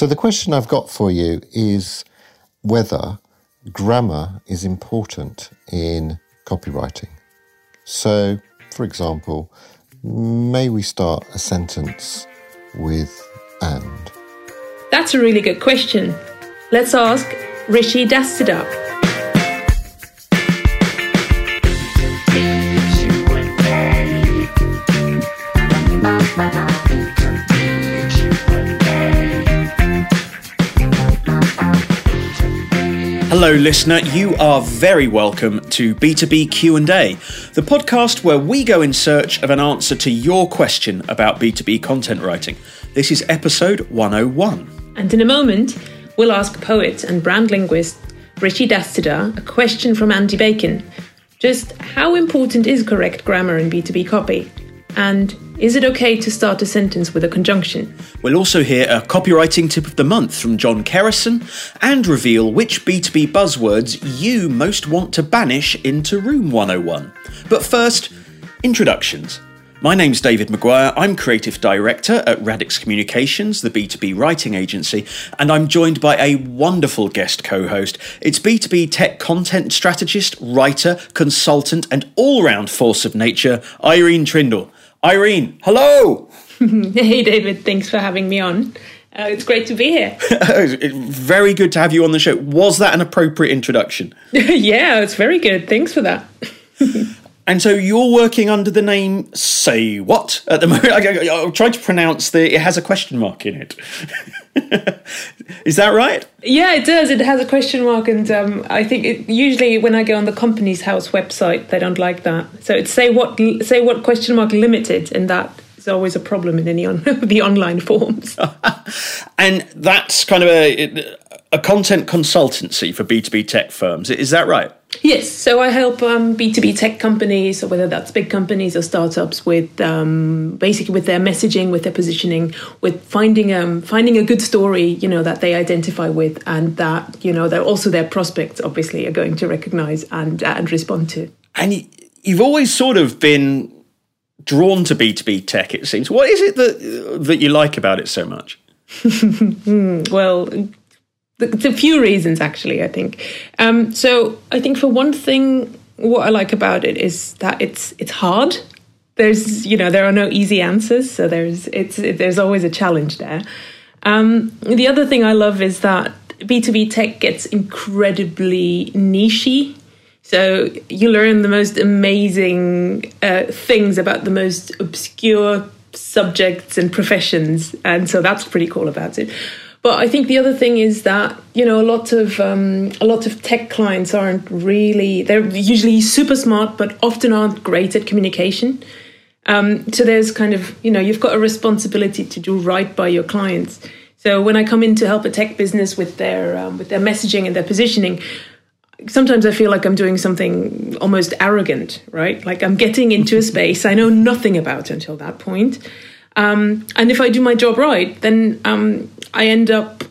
So the question I've got for you is whether grammar is important in copywriting. So, for example, may we start a sentence with and? That's a really good question. Let's ask Rishi Dastidar. Hello listener, you are very welcome to B2B Q&A, the podcast where we go in search of an answer to your question about B2B content writing. This is episode 101. And in a moment, we'll ask poet and brand linguist Rishi Dastidar a question from Andy Bacon. Just how important is correct grammar in B2B copy? And is it okay to start a sentence with a conjunction? We'll also hear a copywriting tip of the month from John Kerrison and reveal which B2B buzzwords you most want to banish into Room 101. But first, introductions. My name's David McGuire. I'm creative director at Radix Communications, the B2B writing agency, and I'm joined by a wonderful guest co host. It's B2B tech content strategist, writer, consultant, and all round force of nature, Irene Triendl. Irene, hello. hey, David. Thanks for having me on. Uh, it's great to be here. very good to have you on the show. Was that an appropriate introduction? yeah, it's very good. Thanks for that. And so you're working under the name Say What at the moment. I, will try to pronounce the. It has a question mark in it. Is that right? Yeah, it does. It has a question mark, and um, I think it, usually when I go on the Companies House website, they don't like that. So it's say what say what question mark limited, and that is always a problem in any on the online forms. and that's kind of a a content consultancy for B two B tech firms. Is that right? Yes, so I help um, B2B tech companies, or whether that's big companies or startups, with um, basically with their messaging, with their positioning, with finding um, finding a good story, you know, that they identify with, and that you know that also their prospects obviously are going to recognise and uh, and respond to. And you've always sort of been drawn to B2B tech. It seems. What is it that that you like about it so much? well, it's a few reasons actually i think. Um, so i think for one thing what i like about it is that it's it's hard. There's you know there are no easy answers so there's it's it, there's always a challenge there. Um, the other thing i love is that b2b tech gets incredibly nichey. So you learn the most amazing uh, things about the most obscure subjects and professions and so that's pretty cool about it but I think the other thing is that you know a lot of um, a lot of tech clients aren't really they're usually super smart, but often aren't great at communication. Um, so there's kind of you know you've got a responsibility to do right by your clients. So when I come in to help a tech business with their um, with their messaging and their positioning, sometimes I feel like I'm doing something almost arrogant, right? Like I'm getting into a space I know nothing about until that point. Um, and if I do my job right, then um, I end up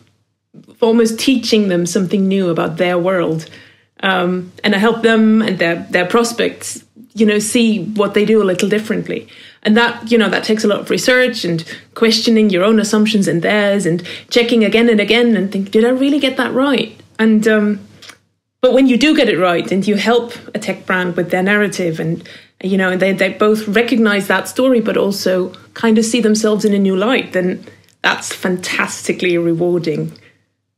almost teaching them something new about their world. Um, and I help them and their their prospects, you know, see what they do a little differently. And that, you know, that takes a lot of research and questioning your own assumptions and theirs, and checking again and again and think, did I really get that right? And um, but when you do get it right, and you help a tech brand with their narrative and you know, and they, they both recognize that story, but also kind of see themselves in a new light, then that's fantastically rewarding.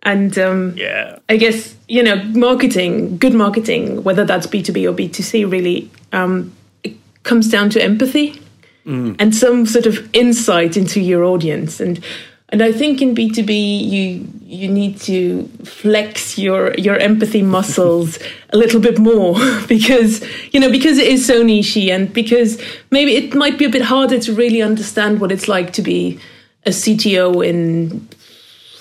And um, yeah, I guess you know, marketing, good marketing, whether that's B two B or B two C, really, um, it comes down to empathy mm. and some sort of insight into your audience. And and I think in B two B, you you need to flex your your empathy muscles a little bit more because you know because it is so nichey and because maybe it might be a bit harder to really understand what it's like to be a CTO in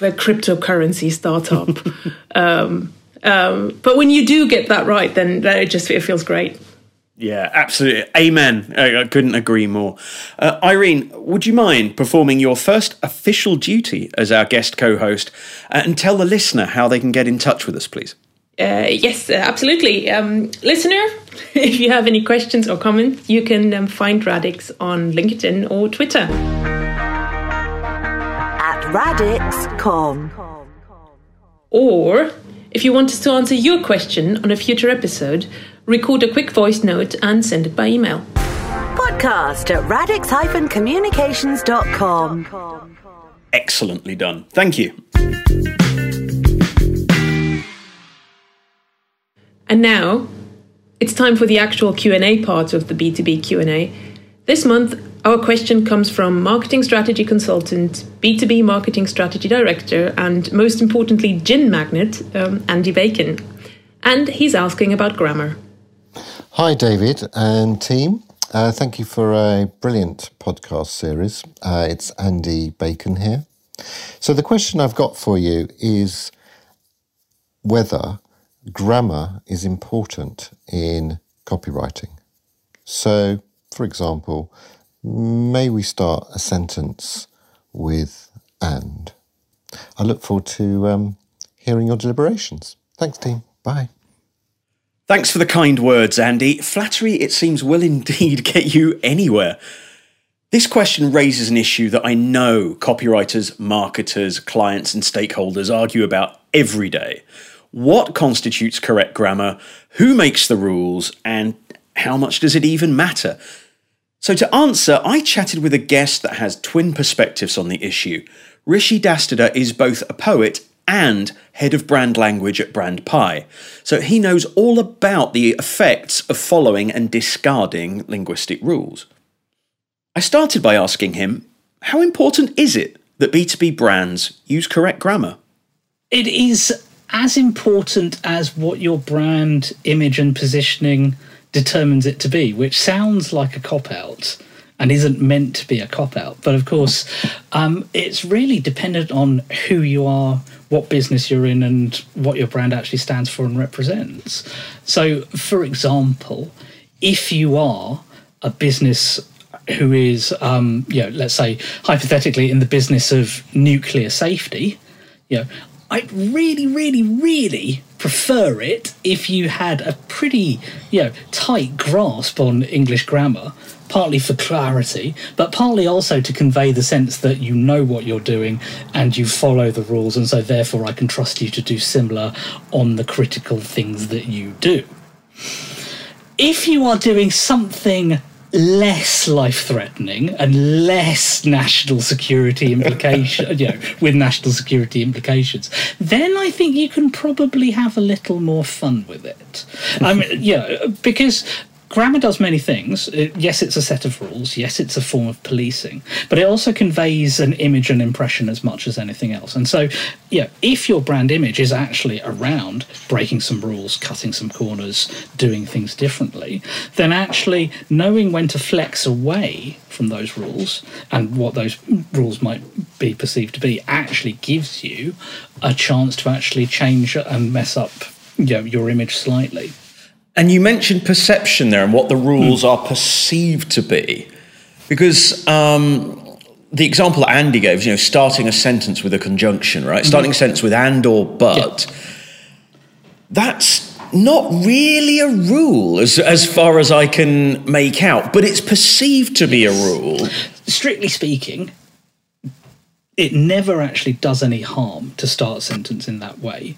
a cryptocurrency startup. um, um, but when you do get that right, then it just it feels great. Yeah, absolutely. Amen. I, I couldn't agree more. Uh, Irene, would you mind performing your first official duty as our guest co host uh, and tell the listener how they can get in touch with us, please? Uh, yes, uh, absolutely. Um, listener, if you have any questions or comments, you can um, find Radix on LinkedIn or Twitter. At Radix.com. Or, if you want us to answer your question on a future episode, record a quick voice note and send it by email. Podcast at radix-communications.com. Excellently done. Thank you. And now, it's time for the actual Q&A part of the B2B Q&A. This month, our question comes from marketing strategy consultant, B2B marketing strategy director, and most importantly, gin magnet, um, Andy Bacon. And he's asking about grammar. Hi, David and team. Uh, thank you for a brilliant podcast series. Uh, it's Andy Bacon here. So, the question I've got for you is whether grammar is important in copywriting. So, for example, may we start a sentence with and? I look forward to um, hearing your deliberations. Thanks, team. Bye. Thanks for the kind words, Andy. Flattery, it seems, will indeed get you anywhere. This question raises an issue that I know copywriters, marketers, clients, and stakeholders argue about every day. What constitutes correct grammar? Who makes the rules? And how much does it even matter? So, to answer, I chatted with a guest that has twin perspectives on the issue. Rishi Dastidar is both a poet and head of brand language at BrandPie, so he knows all about the effects of following and discarding linguistic rules. I started by asking him how important is it that B2B brands use correct grammar? It is as important as what your brand image and positioning determines it to be, which sounds like a cop out and isn't meant to be a cop out. But of course, um, it's really dependent on who you are, what business you're in, and what your brand actually stands for and represents. So, for example, if you are a business who is, um, you know, let's say hypothetically in the business of nuclear safety, you know, I'd really, really, really prefer it if you had a pretty, you know, tight grasp on English grammar, partly for clarity, but partly also to convey the sense that you know what you're doing and you follow the rules, and so therefore I can trust you to do similar on the critical things that you do. If you are doing something less life threatening and less national security implication you know with national security implications then i think you can probably have a little more fun with it. I mean yeah because grammar does many things. Yes, it's a set of rules. Yes, it's a form of policing, but it also conveys an image and impression as much as anything else. And so, yeah, if your brand image is actually around breaking some rules, cutting some corners, doing things differently, then actually knowing when to flex away from those rules and what those rules might be perceived to be actually gives you a chance to actually change and mess up you know, your image slightly. And you mentioned perception there and what the rules mm. are perceived to be. Because um, the example that Andy gave, you know, starting a sentence with a conjunction, right? Starting a sentence with and or but. Yeah. That's not really a rule as, as far as I can make out, but it's perceived to be a rule. Strictly speaking, it never actually does any harm to start a sentence in that way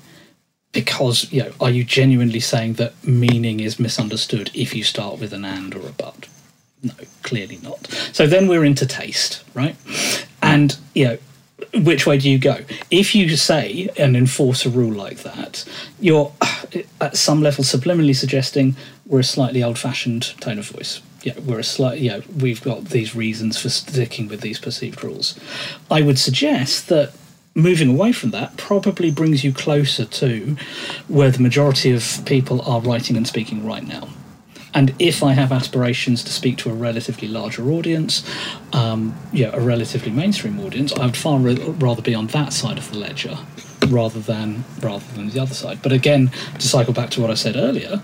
because you know are you genuinely saying that meaning is misunderstood if you start with an and or a but? No clearly not. So then we're into taste right? And you know which way do you go? If you say and enforce a rule like that you're uh, at some level subliminally suggesting we're a slightly old-fashioned tone of voice. Yeah, we're a slight, yeah, we've got these reasons for sticking with these perceived rules. I would suggest that moving away from that probably brings you closer to where the majority of people are writing and speaking right now. And if I have aspirations to speak to a relatively larger audience, um, yeah, a relatively mainstream audience, I would far rather be on that side of the ledger rather than rather than the other side. But again, to cycle back to what I said earlier,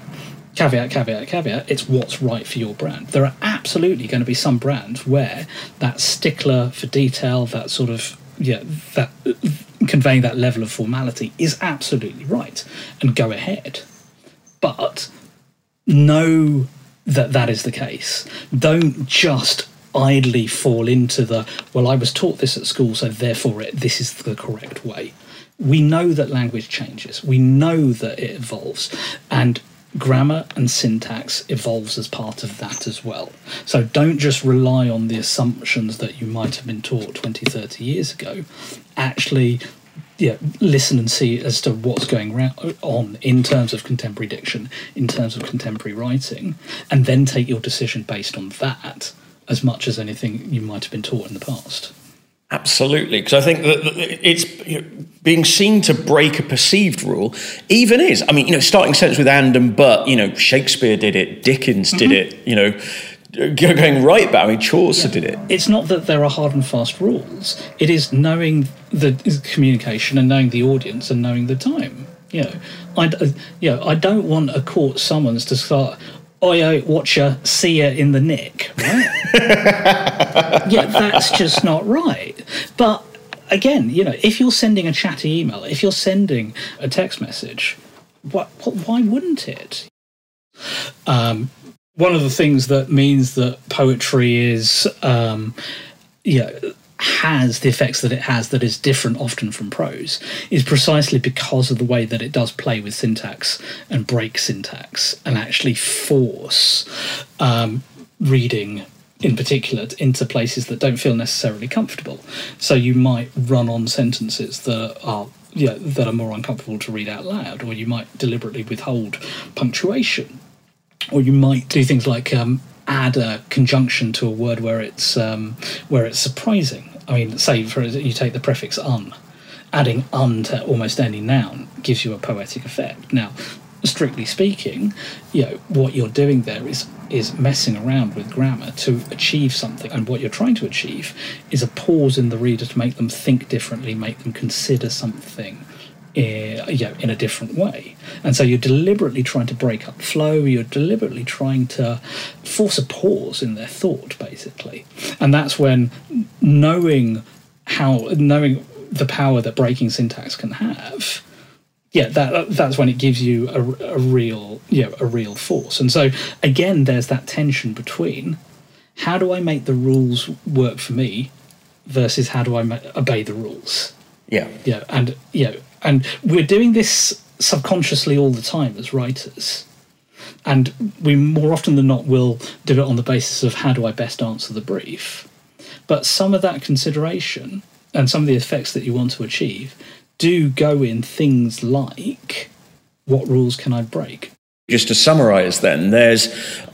caveat, caveat, caveat, it's what's right for your brand. There are absolutely going to be some brands where that stickler for detail, that sort of yeah, that conveying that level of formality is absolutely right, and go ahead. But know that that is the case. Don't just idly fall into the well i was taught this at school so therefore it, this is the correct way we know that language changes we know that it evolves and grammar and syntax evolves as part of that as well so don't just rely on the assumptions that you might have been taught 20 30 years ago actually yeah, listen and see as to what's going on in terms of contemporary diction, in terms of contemporary writing, and then take your decision based on that as much as anything you might have been taught in the past. Absolutely, because I think that it's you know, being seen to break a perceived rule, even is. I mean, you know, starting sentence with and and but. You know, Shakespeare did it, Dickens did mm-hmm. it. You know, going right back. I mean, Chaucer yeah. did it. It's not that there are hard and fast rules. It is knowing the communication and knowing the audience and knowing the time. You know, I, you know, I don't want a court summons to start. Oi, watcher, see ya in the nick, right? yeah, that's just not right. But again, you know, if you're sending a chatty email, if you're sending a text message, what, why wouldn't it? Um, one of the things that means that poetry is, um, yeah, has the effects that it has that is different often from prose is precisely because of the way that it does play with syntax and break syntax and actually force um, reading in particular into places that don't feel necessarily comfortable. So you might run on sentences that are yeah, that are more uncomfortable to read out loud or you might deliberately withhold punctuation or you might do things like um, add a conjunction to a word where it's um, where it's surprising. I mean, say for you take the prefix un, adding un to almost any noun gives you a poetic effect. Now, strictly speaking, you know what you're doing there is is messing around with grammar to achieve something, and what you're trying to achieve is a pause in the reader to make them think differently, make them consider something Eh, in, know, in a different way. And so you're deliberately trying to break up flow, you're deliberately trying to force a pause in their thought, basically. And that's when knowing how, knowing the power that breaking syntax can have, yeah, that that's when it gives you a, a real, you know, a real force. And so again, there's that tension between how do I make the rules work for me versus how do I ma- obey the rules. Yeah, yeah, and yeah, and we're doing this subconsciously all the time as writers. And we more often than not will do it on the basis of how do I best answer the brief. But some of that consideration and some of the effects that you want to achieve do go in things like what rules can I break? Just to summarize, then, there's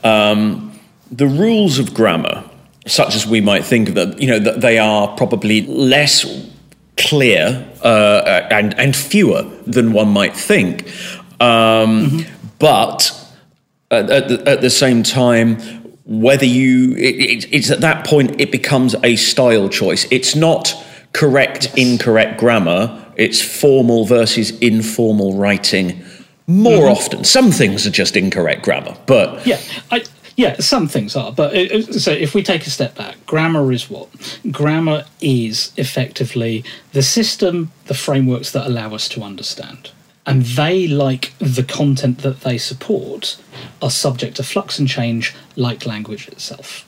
um, the rules of grammar, such as we might think of them, you know, that they are probably less clear uh, and and fewer than one might think. Um, mm-hmm. But at, at, the, at, the, same time, whether you it, it, it's at that point it becomes a style choice. It's not correct incorrect grammar. It's formal versus informal writing. More mm-hmm. often, some things are just incorrect grammar, but yeah, I, yeah, some things are, but it, so if we take a step back, grammar is what? Grammar is effectively the system, the frameworks that allow us to understand. And they, like the content that they support, are subject to flux and change like language itself.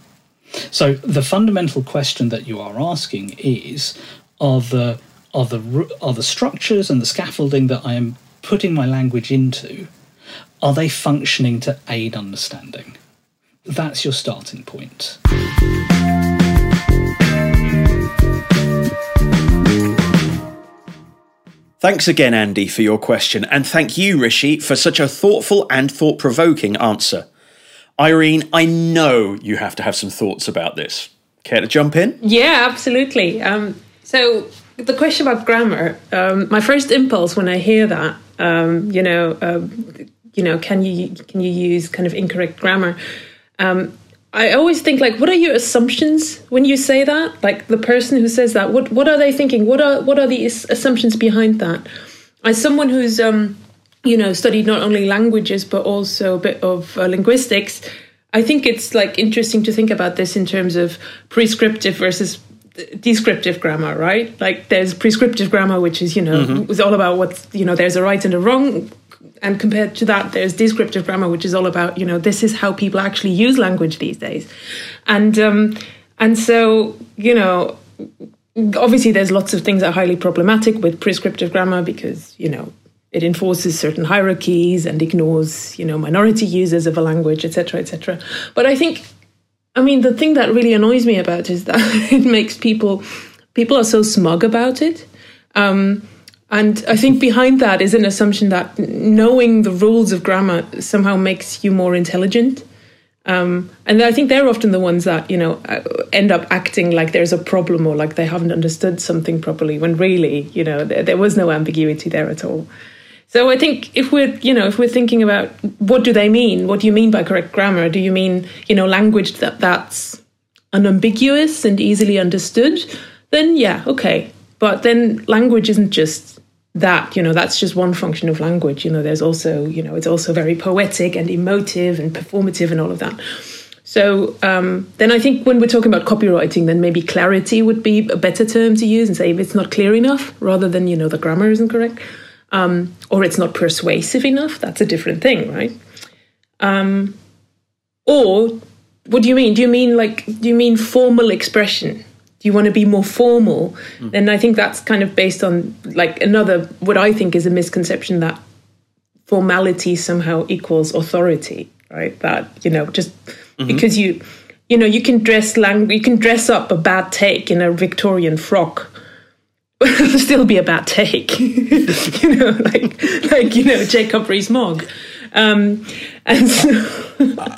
So the fundamental question that you are asking is are the are the are the structures and the scaffolding that I am putting my language into are they functioning to aid understanding? That's your starting point. Thanks again, Andy, for your question, and thank you, Rishi, for such a thoughtful and thought provoking answer. Irene, I know you have to have some thoughts about this. Care to jump in? Yeah, absolutely. Um, so, the question about grammar, um, my first impulse when I hear that, um, you know, um, you know, can you can you use kind of incorrect grammar? Um, I always think like, what are your assumptions when you say that? Like the person who says that, what what are they thinking? What are what are the assumptions behind that? As someone who's um, you know studied not only languages but also a bit of uh, linguistics, I think it's like interesting to think about this in terms of prescriptive versus descriptive grammar, right? Like there's prescriptive grammar, which is you know mm-hmm. it's all about what's you know there's a right and a wrong and compared to that there's descriptive grammar which is all about you know this is how people actually use language these days. And um, and so you know obviously there's lots of things that are highly problematic with prescriptive grammar because you know it enforces certain hierarchies and ignores you know minority users of a language etc etc but i think i mean the thing that really annoys me about is that it makes people people are so smug about it. Um, and i think behind that is an assumption that knowing the rules of grammar somehow makes you more intelligent um, and I think they're often the ones that you know uh, end up acting like there's a problem or like they haven't understood something properly when really you know there, there, was no ambiguity there at all. So I think if we're you know if we're thinking about what do they mean, what do you mean by correct grammar? Do you mean you know language that that's unambiguous and easily understood? Then yeah, okay. But then language isn't just that you know that's just one function of language you know there's also you know it's also very poetic and emotive and performative and all of that. So um, then i think when we're talking about copywriting then maybe clarity would be a better term to use and say if it's not clear enough rather than you know the grammar isn't correct um, or it's not persuasive enough that's a different thing right? Um, or what do you mean? Do you mean like do you mean formal expression do you want to be more formal mm. then i think that's kind of based on like another what i think is a misconception that formality somehow equals authority right that you know just mm-hmm. because you you know you can dress lang- you can dress up a bad take in a victorian frock but it'll still be a bad take you know like like you know jacob rees-mogg um and so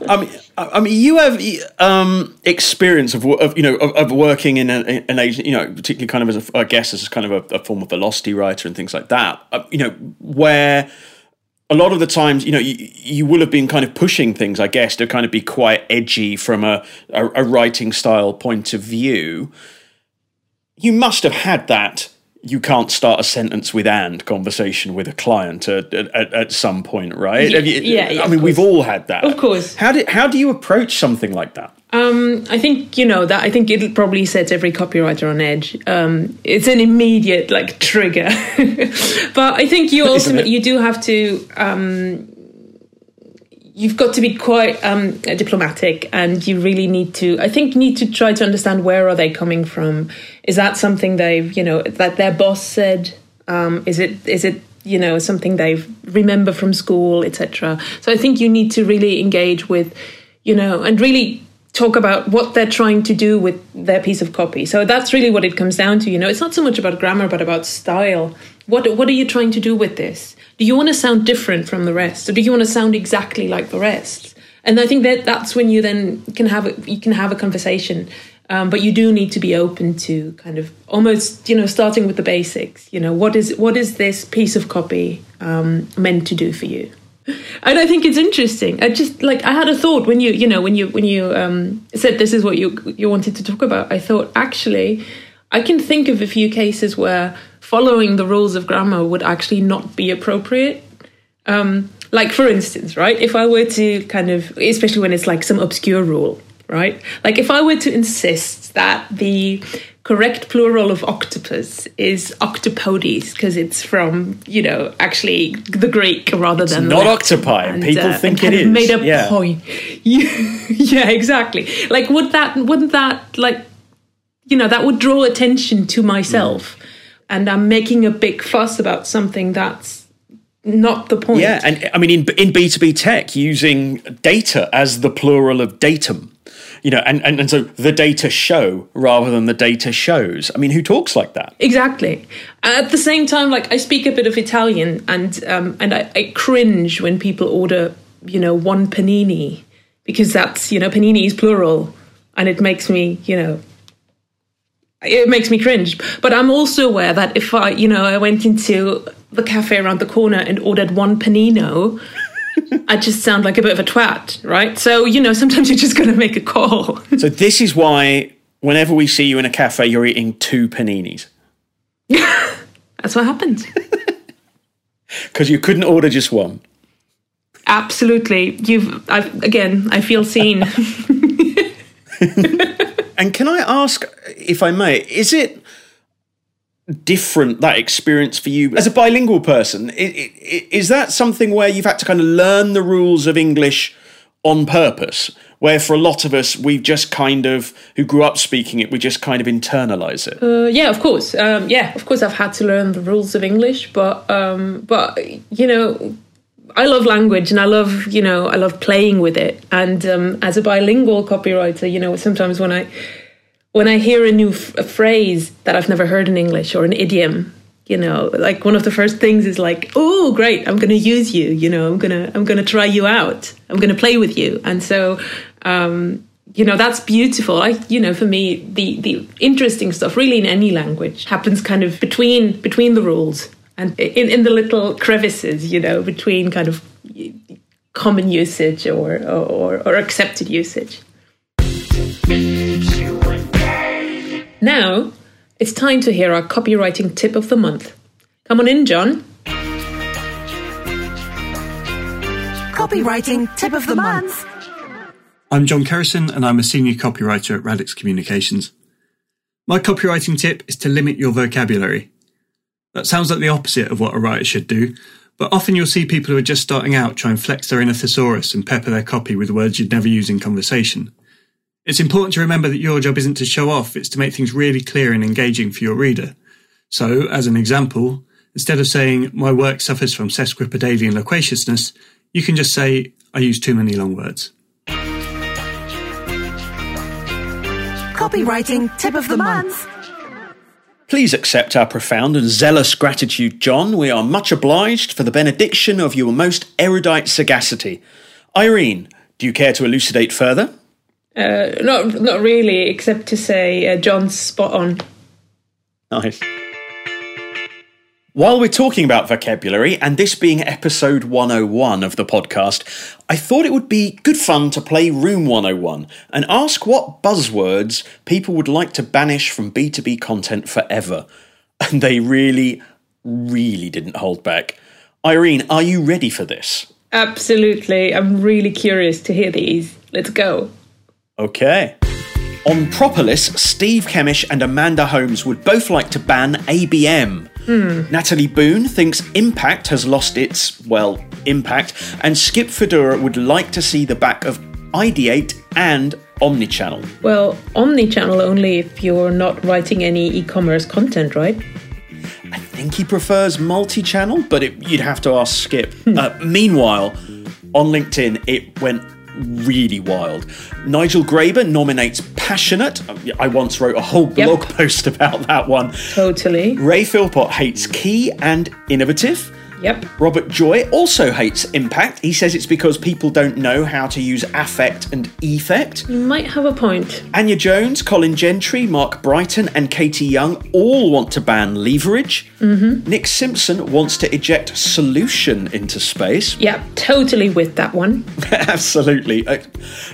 i mean I mean, you have um, experience of, of, you know of, of working in an agent, you know, particularly kind of as a, I guess as kind of a, a form of velocity writer and things like that. Uh, you know, where a lot of the times, you know, you, you will have been kind of pushing things, I guess, to kind of be quite edgy from a, a, a writing style point of view. You must have had that you can't start a sentence with and conversation with a client at, at, at some point, right? Yeah, you, yeah, yeah, I mean, we've all had that. Of course. How do, how do you approach something like that? Um, I think, you know, that I think it probably sets every copywriter on edge. Um, it's an immediate, like, trigger. but I think you also, you do have to, um, you've got to be quite um, diplomatic and you really need to i think need to try to understand where are they coming from. Is that something they've you know that their boss said? Um, is it is it you know something they remember from school etc so i think you need to really engage with you know and really talk about what they're trying to do with their piece of copy. So that's really what it comes down to you know. It's not so much about grammar but about style. What what are you trying to do with this? Do you want to sound different from the rest or do you want to sound exactly like the rest? And i think that that's when you then can have a, you can have a conversation um, but you do need to be open to kind of almost you know starting with the basics you know. What is what is this piece of copy um, meant to do for you and I think it's interesting. I just like I had a thought when you you know when you when you um, said this is what you you wanted to talk about. I thought actually I can think of a few cases where following the rules of grammar would actually not be appropriate. Um, like, for instance, right, if I were to kind of, especially when it's like some obscure rule, right? Like, if I were to insist that the correct plural of octopus is octopodes because it's from you know actually the Greek rather it's than not octopi. And, People uh, think it is. Made a yeah. point. yeah, exactly. Like would that wouldn't that like you know that would draw attention to myself. Mm and I'm making a big fuss about something that's not the point. Yeah, and I mean in in B two B tech, using data as the plural of datum, you know, and, and and so the data show rather than the data shows. I mean, who talks like that? Exactly. At the same time, like I speak a bit of Italian, and um, and I, I cringe when people order, you know, one panini because that's you know panini is plural, and it makes me you know it makes me cringe. But I'm also aware that if I, you know, I went into the cafe around the corner and ordered one panino, I just sound like a bit of a twat, right? So, you know, sometimes you're just going to make a call. so, this is why whenever we see you in a cafe, you're eating two paninis. That's what happens. Because you couldn't order just one. Absolutely. You've, I've, again, I feel seen. And can I ask, if I may, is it different that experience for you as a bilingual person? Is that something where you've had to kind of learn the rules of English on purpose, Where for a lot of us, we've just kind of, who grew up speaking it, we just kind of internalize it. Uh, yeah, of course. Um, yeah, of course. I've had to learn the rules of English, but um, but you know, I love language and I love you know I love playing with it. And um, as a bilingual copywriter, you know, sometimes when I when I hear a new f- a phrase that I've never heard in English or an idiom, you know, like one of the first things is like, "Oh, great! I'm going to use you. You know, I'm gonna I'm gonna try you out. I'm to play with you." And so. Um, you know that's beautiful i you know for me the the interesting stuff really in any language happens kind of between between the rules and in, in the little crevices you know between kind of common usage or or, or accepted usage now it's time to hear our copywriting tip of the month come on in john Copywriting tip of the month. I'm John Kerrison and I'm a senior copywriter at Radix Communications. My copywriting tip is to limit your vocabulary. That sounds like the opposite of what a writer should do, but often you'll see people who are just starting out try and flex their inner thesaurus and pepper their copy with words you'd never use in conversation. It's important to remember that your job isn't to show off, it's to make things really clear and engaging for your reader. So, as an example, instead of saying, my work suffers from sesquipedalian loquaciousness, you can just say, I use too many long words. Copywriting tip of the month. Please accept our profound and zealous gratitude, John. We are much obliged for the benediction of your most erudite sagacity. Irene, do you care to elucidate further? Uh, not not really except to say uh, john's spot on Nice. While we're talking about vocabulary, and this being episode 101 of the podcast, I thought it would be good fun to play Room 101 and ask what buzzwords people would like to banish from B2B content forever. And they really, really didn't hold back. Irene, are you ready for this? absolutely i'm really curious to hear these let's go Okay. On Propolis, Steve Kemish and Amanda Holmes would both like to ban ABM. Natalie Boone thinks Impact has lost its, well, impact, and Skip Fidura would like to see the back of Ideate and Omnichannel. Well, omni-channel only if you're not writing any e-commerce content, right? I think he prefers multi channel, but it, you'd have to ask Skip. Uh, meanwhile, on LinkedIn, it went really wild. Nigel Graber nominates Passionate. I once wrote a whole blog post about that one. Totally. Ray Philpott hates Key and Innovative. Yep. Robert Joy also hates Impact. He says it's because people don't know how to use affect and effect. You might have a point. Anya Jones, Colin Gentry, Mark Brighton, and Katie Young all want to ban leverage. Mm-hmm. Nick Simpson wants to eject solution into space. Yep, totally with that one. Absolutely. Uh,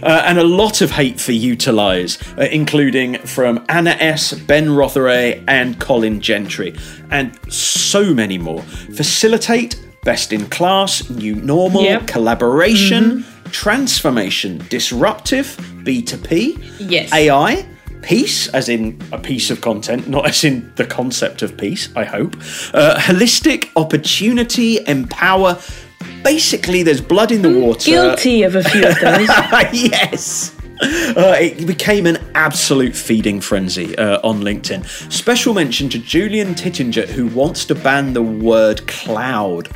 uh, and a lot of hate for Utilize, uh, including from Anna S., Ben Rotheray, and Colin Gentry. And so many more. Facilitate, best in class, new normal, Yep. collaboration, transformation, disruptive, B2P, Yes. AI, peace, as in a piece of content, not as in the concept of peace, I hope. Uh, holistic, opportunity, empower. Basically, there's blood in the water. Guilty of a few of those. yes. Uh, it became an absolute feeding frenzy uh, on LinkedIn. Special mention to Julian Tittinger, who wants to ban the word cloud.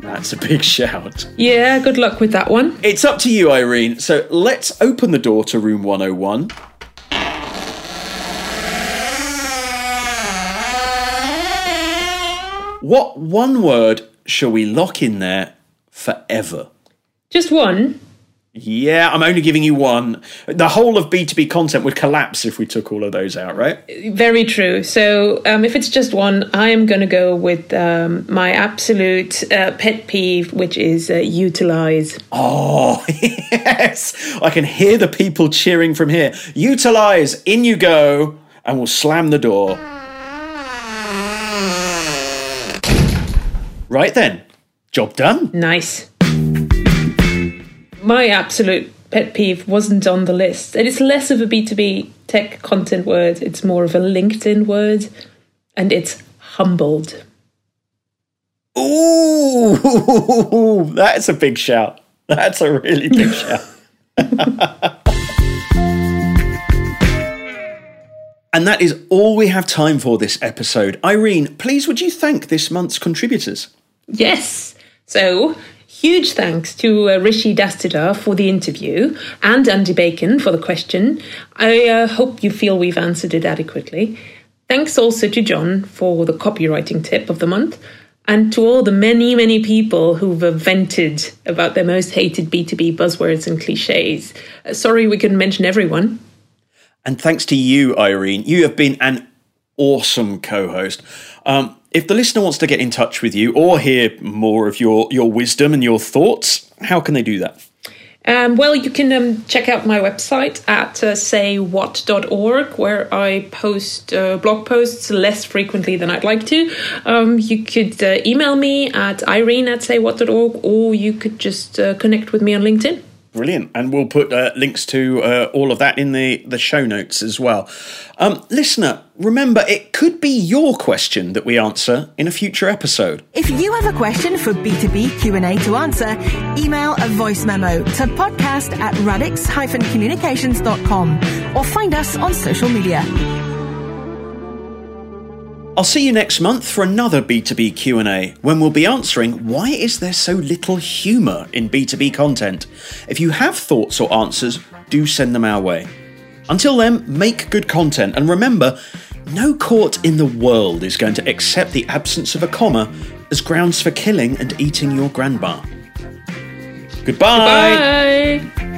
That's a big shout. yeah, good luck with that one. It's up to you, Irene. So let's open the door to room 101. What one word shall we lock in there forever? Just one. Yeah, I'm only giving you one. The whole of B2B content would collapse if we took all of those out, right? Very true. So, um, if it's just one, I am going to go with um, my absolute uh, pet peeve, which is uh, utilize. Oh, yes. I can hear the people cheering from here. Utilize, in you go, and we'll slam the door. Right then, job done. Nice my absolute pet peeve wasn't on the list. And it's less of a B2B tech content word, it's more of a LinkedIn word, and it's humbled. Ooh, that's a big shout. That's a really big shout. and that is all we have time for this episode. Irene, please would you thank this month's contributors? Yes. So, huge thanks to uh, Rishi Dastidar for the interview and Andy Bacon for the question. I uh, hope you feel we've answered it adequately. Thanks also to John for the copywriting tip of the month and to all the many, many people who've vented about their most hated B2B buzzwords and cliches. Uh, sorry we couldn't mention everyone. And thanks to you, Irene. You have been an awesome co host. Um, if the listener wants to get in touch with you or hear more of your, your wisdom and your thoughts, how can they do that? Um, well, you can um, check out my website at uh, saywhat.org, where I post uh, blog posts less frequently than I'd like to. Um, you could uh, email me at irene at saywhat.org, or you could just uh, connect with me on LinkedIn. Brilliant. And we'll put uh, links to uh, all of that in the, the show notes as well. Um, listener, remember, it could be your question that we answer in a future episode. If you have a question for B2B Q&A to answer, email a voice memo to podcast at radix-communications.com or find us on social media. I'll see you next month for another B2B Q&A when we'll be answering why is there so little humor in B2B content. If you have thoughts or answers, do send them our way. Until then, make good content and remember, no court in the world is going to accept the absence of a comma as grounds for killing and eating your grandma. Goodbye. Bye.